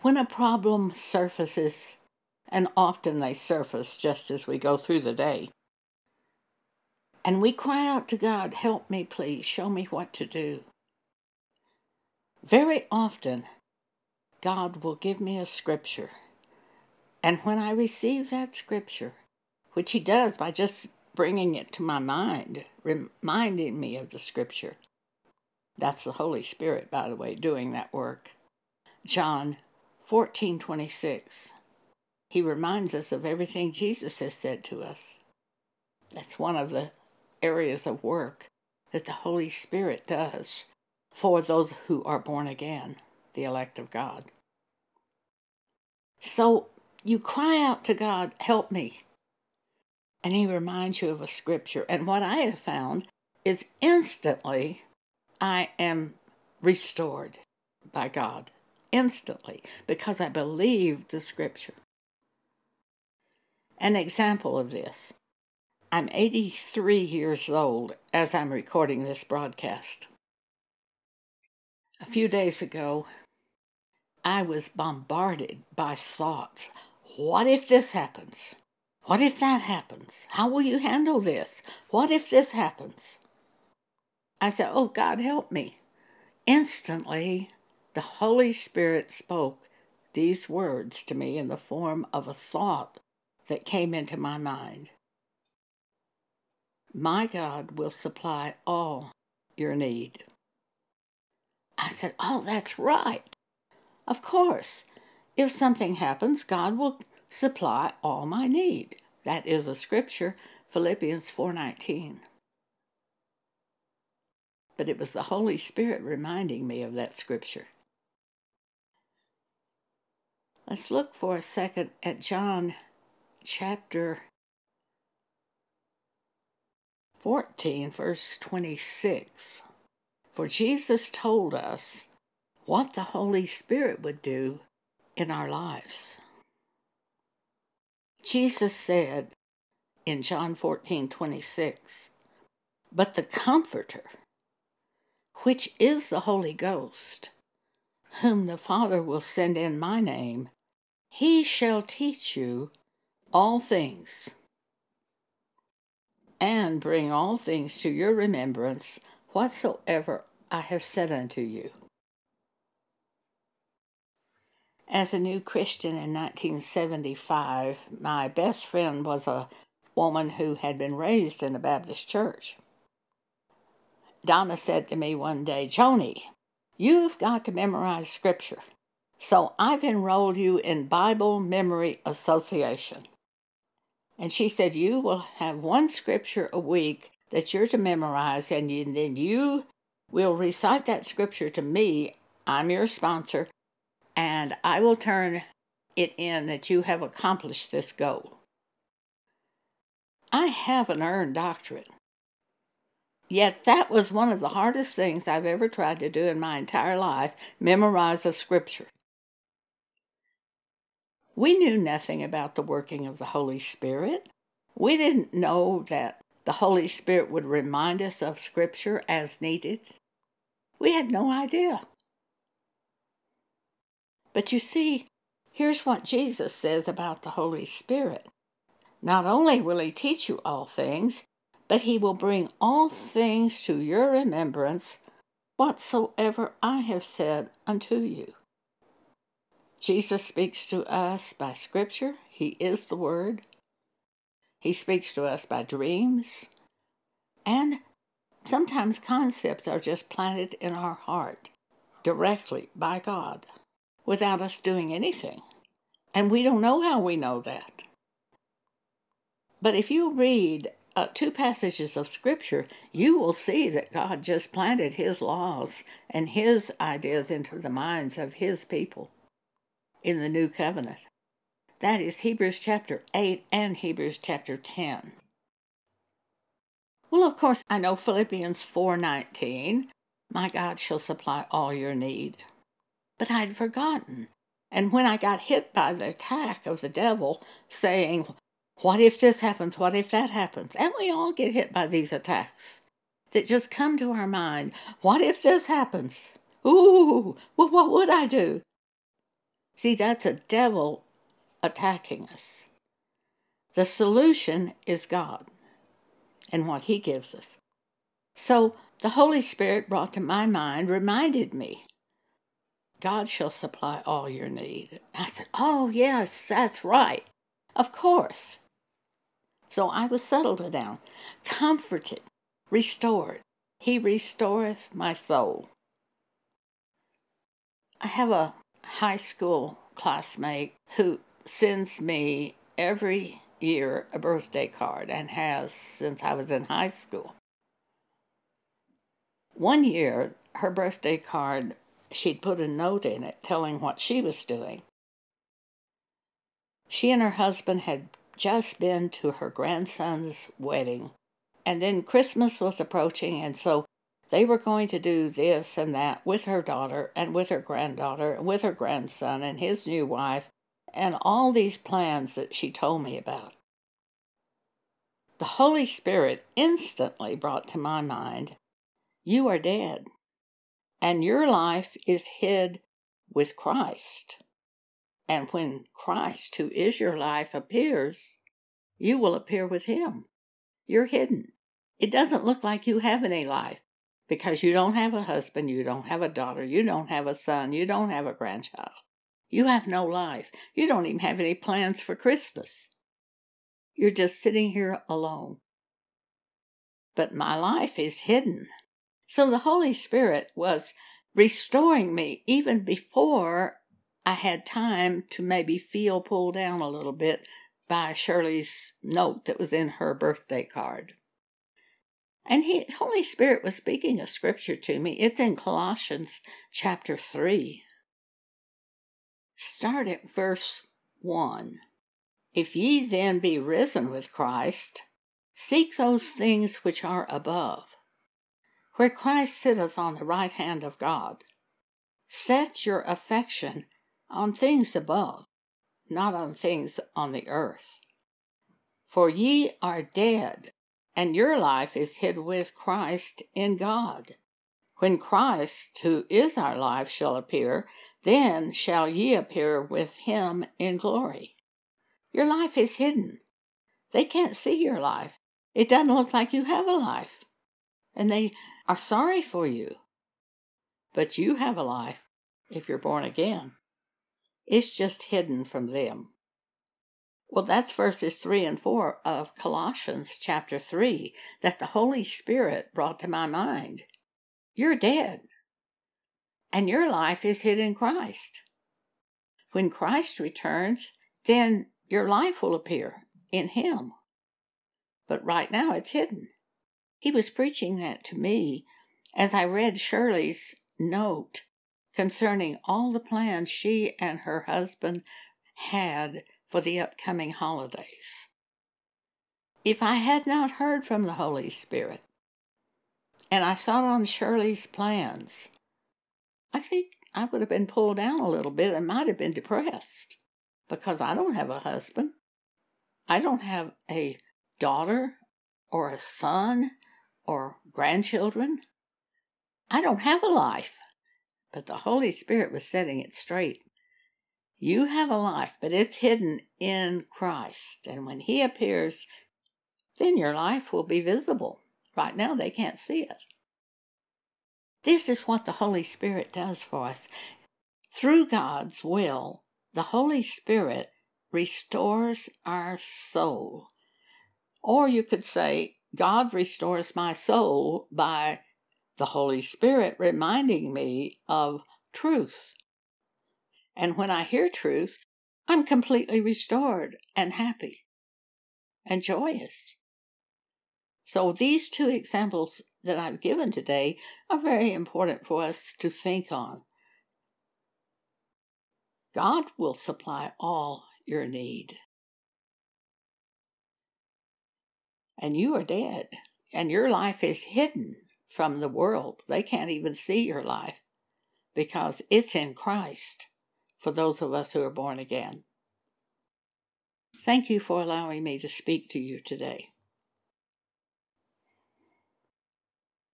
when a problem surfaces, and often they surface just as we go through the day, and we cry out to God, Help me, please, show me what to do. Very often, God will give me a scripture. And when I receive that scripture, which He does by just bringing it to my mind, reminding me of the scripture, that's the Holy Spirit, by the way, doing that work. John 14 26. He reminds us of everything Jesus has said to us. That's one of the areas of work that the Holy Spirit does for those who are born again, the elect of God. So you cry out to God, Help me. And He reminds you of a scripture. And what I have found is instantly I am restored by God. Instantly, because I believe the scripture. An example of this I'm 83 years old as I'm recording this broadcast. A few days ago, I was bombarded by thoughts. What if this happens? What if that happens? How will you handle this? What if this happens? I said, Oh, God, help me. Instantly, the Holy Spirit spoke these words to me in the form of a thought that came into my mind. My God will supply all your need. I said, Oh, that's right. Of course. If something happens, God will supply all my need. That is a scripture, Philippians 4:19. But it was the Holy Spirit reminding me of that scripture. Let's look for a second at John chapter 14, verse 26. For Jesus told us what the Holy Spirit would do in our lives. Jesus said in John 14, 26, But the Comforter, which is the Holy Ghost, whom the Father will send in my name, he shall teach you all things and bring all things to your remembrance whatsoever I have said unto you. As a new Christian in 1975, my best friend was a woman who had been raised in a Baptist church. Donna said to me one day, Joni, you've got to memorize scripture. So I've enrolled you in Bible Memory Association. And she said, You will have one scripture a week that you're to memorize, and then you will recite that scripture to me. I'm your sponsor, and I will turn it in that you have accomplished this goal. I have an earned doctorate. Yet that was one of the hardest things I've ever tried to do in my entire life memorize a scripture. We knew nothing about the working of the Holy Spirit. We didn't know that the Holy Spirit would remind us of Scripture as needed. We had no idea. But you see, here's what Jesus says about the Holy Spirit. Not only will He teach you all things, but He will bring all things to your remembrance whatsoever I have said unto you. Jesus speaks to us by Scripture, He is the Word. He speaks to us by dreams. And sometimes concepts are just planted in our heart directly by God without us doing anything. And we don't know how we know that. But if you read uh, two passages of Scripture, you will see that God just planted His laws and His ideas into the minds of His people in the new covenant. That is Hebrews chapter 8 and Hebrews chapter 10. Well, of course, I know Philippians 4:19, my God shall supply all your need. But I'd forgotten. And when I got hit by the attack of the devil saying, what if this happens? What if that happens? And we all get hit by these attacks that just come to our mind. What if this happens? Ooh, well, what would I do? See, that's a devil attacking us. The solution is God and what He gives us. So the Holy Spirit brought to my mind, reminded me, God shall supply all your need. I said, Oh, yes, that's right. Of course. So I was settled down, comforted, restored. He restoreth my soul. I have a high school classmate who sends me every year a birthday card and has since I was in high school. One year, her birthday card, she'd put a note in it telling what she was doing. She and her husband had just been to her grandson's wedding, and then Christmas was approaching, and so they were going to do this and that with her daughter and with her granddaughter and with her grandson and his new wife and all these plans that she told me about. The Holy Spirit instantly brought to my mind, You are dead, and your life is hid with Christ. And when Christ, who is your life, appears, you will appear with him. You're hidden. It doesn't look like you have any life because you don't have a husband, you don't have a daughter, you don't have a son, you don't have a grandchild. You have no life. You don't even have any plans for Christmas. You're just sitting here alone. But my life is hidden. So the Holy Spirit was restoring me even before I had time to maybe feel pulled down a little bit by Shirley's note that was in her birthday card. And he Holy Spirit was speaking a scripture to me. It's in Colossians chapter 3. Start at verse 1. If ye then be risen with Christ, seek those things which are above, where Christ sitteth on the right hand of God. Set your affection on things above, not on things on the earth. For ye are dead, and your life is hid with Christ in God. When Christ, who is our life, shall appear, then shall ye appear with him in glory. Your life is hidden. They can't see your life. It doesn't look like you have a life. And they are sorry for you. But you have a life if you're born again. It's just hidden from them. Well, that's verses 3 and 4 of Colossians chapter 3 that the Holy Spirit brought to my mind. You're dead and your life is hid in Christ. When Christ returns, then your life will appear in Him. But right now it's hidden. He was preaching that to me as I read Shirley's note concerning all the plans she and her husband had for the upcoming holidays. If I had not heard from the Holy Spirit, and I thought on Shirley's plans, I think I would have been pulled down a little bit and might have been depressed because I don't have a husband. I don't have a daughter or a son or grandchildren. I don't have a life. But the Holy Spirit was setting it straight. You have a life, but it's hidden in Christ. And when He appears, then your life will be visible. Right now, they can't see it. This is what the Holy Spirit does for us. Through God's will, the Holy Spirit restores our soul. Or you could say, God restores my soul by the Holy Spirit reminding me of truth. And when I hear truth, I'm completely restored and happy and joyous. So, these two examples that I've given today are very important for us to think on. God will supply all your need. And you are dead, and your life is hidden from the world. They can't even see your life because it's in Christ for those of us who are born again. Thank you for allowing me to speak to you today.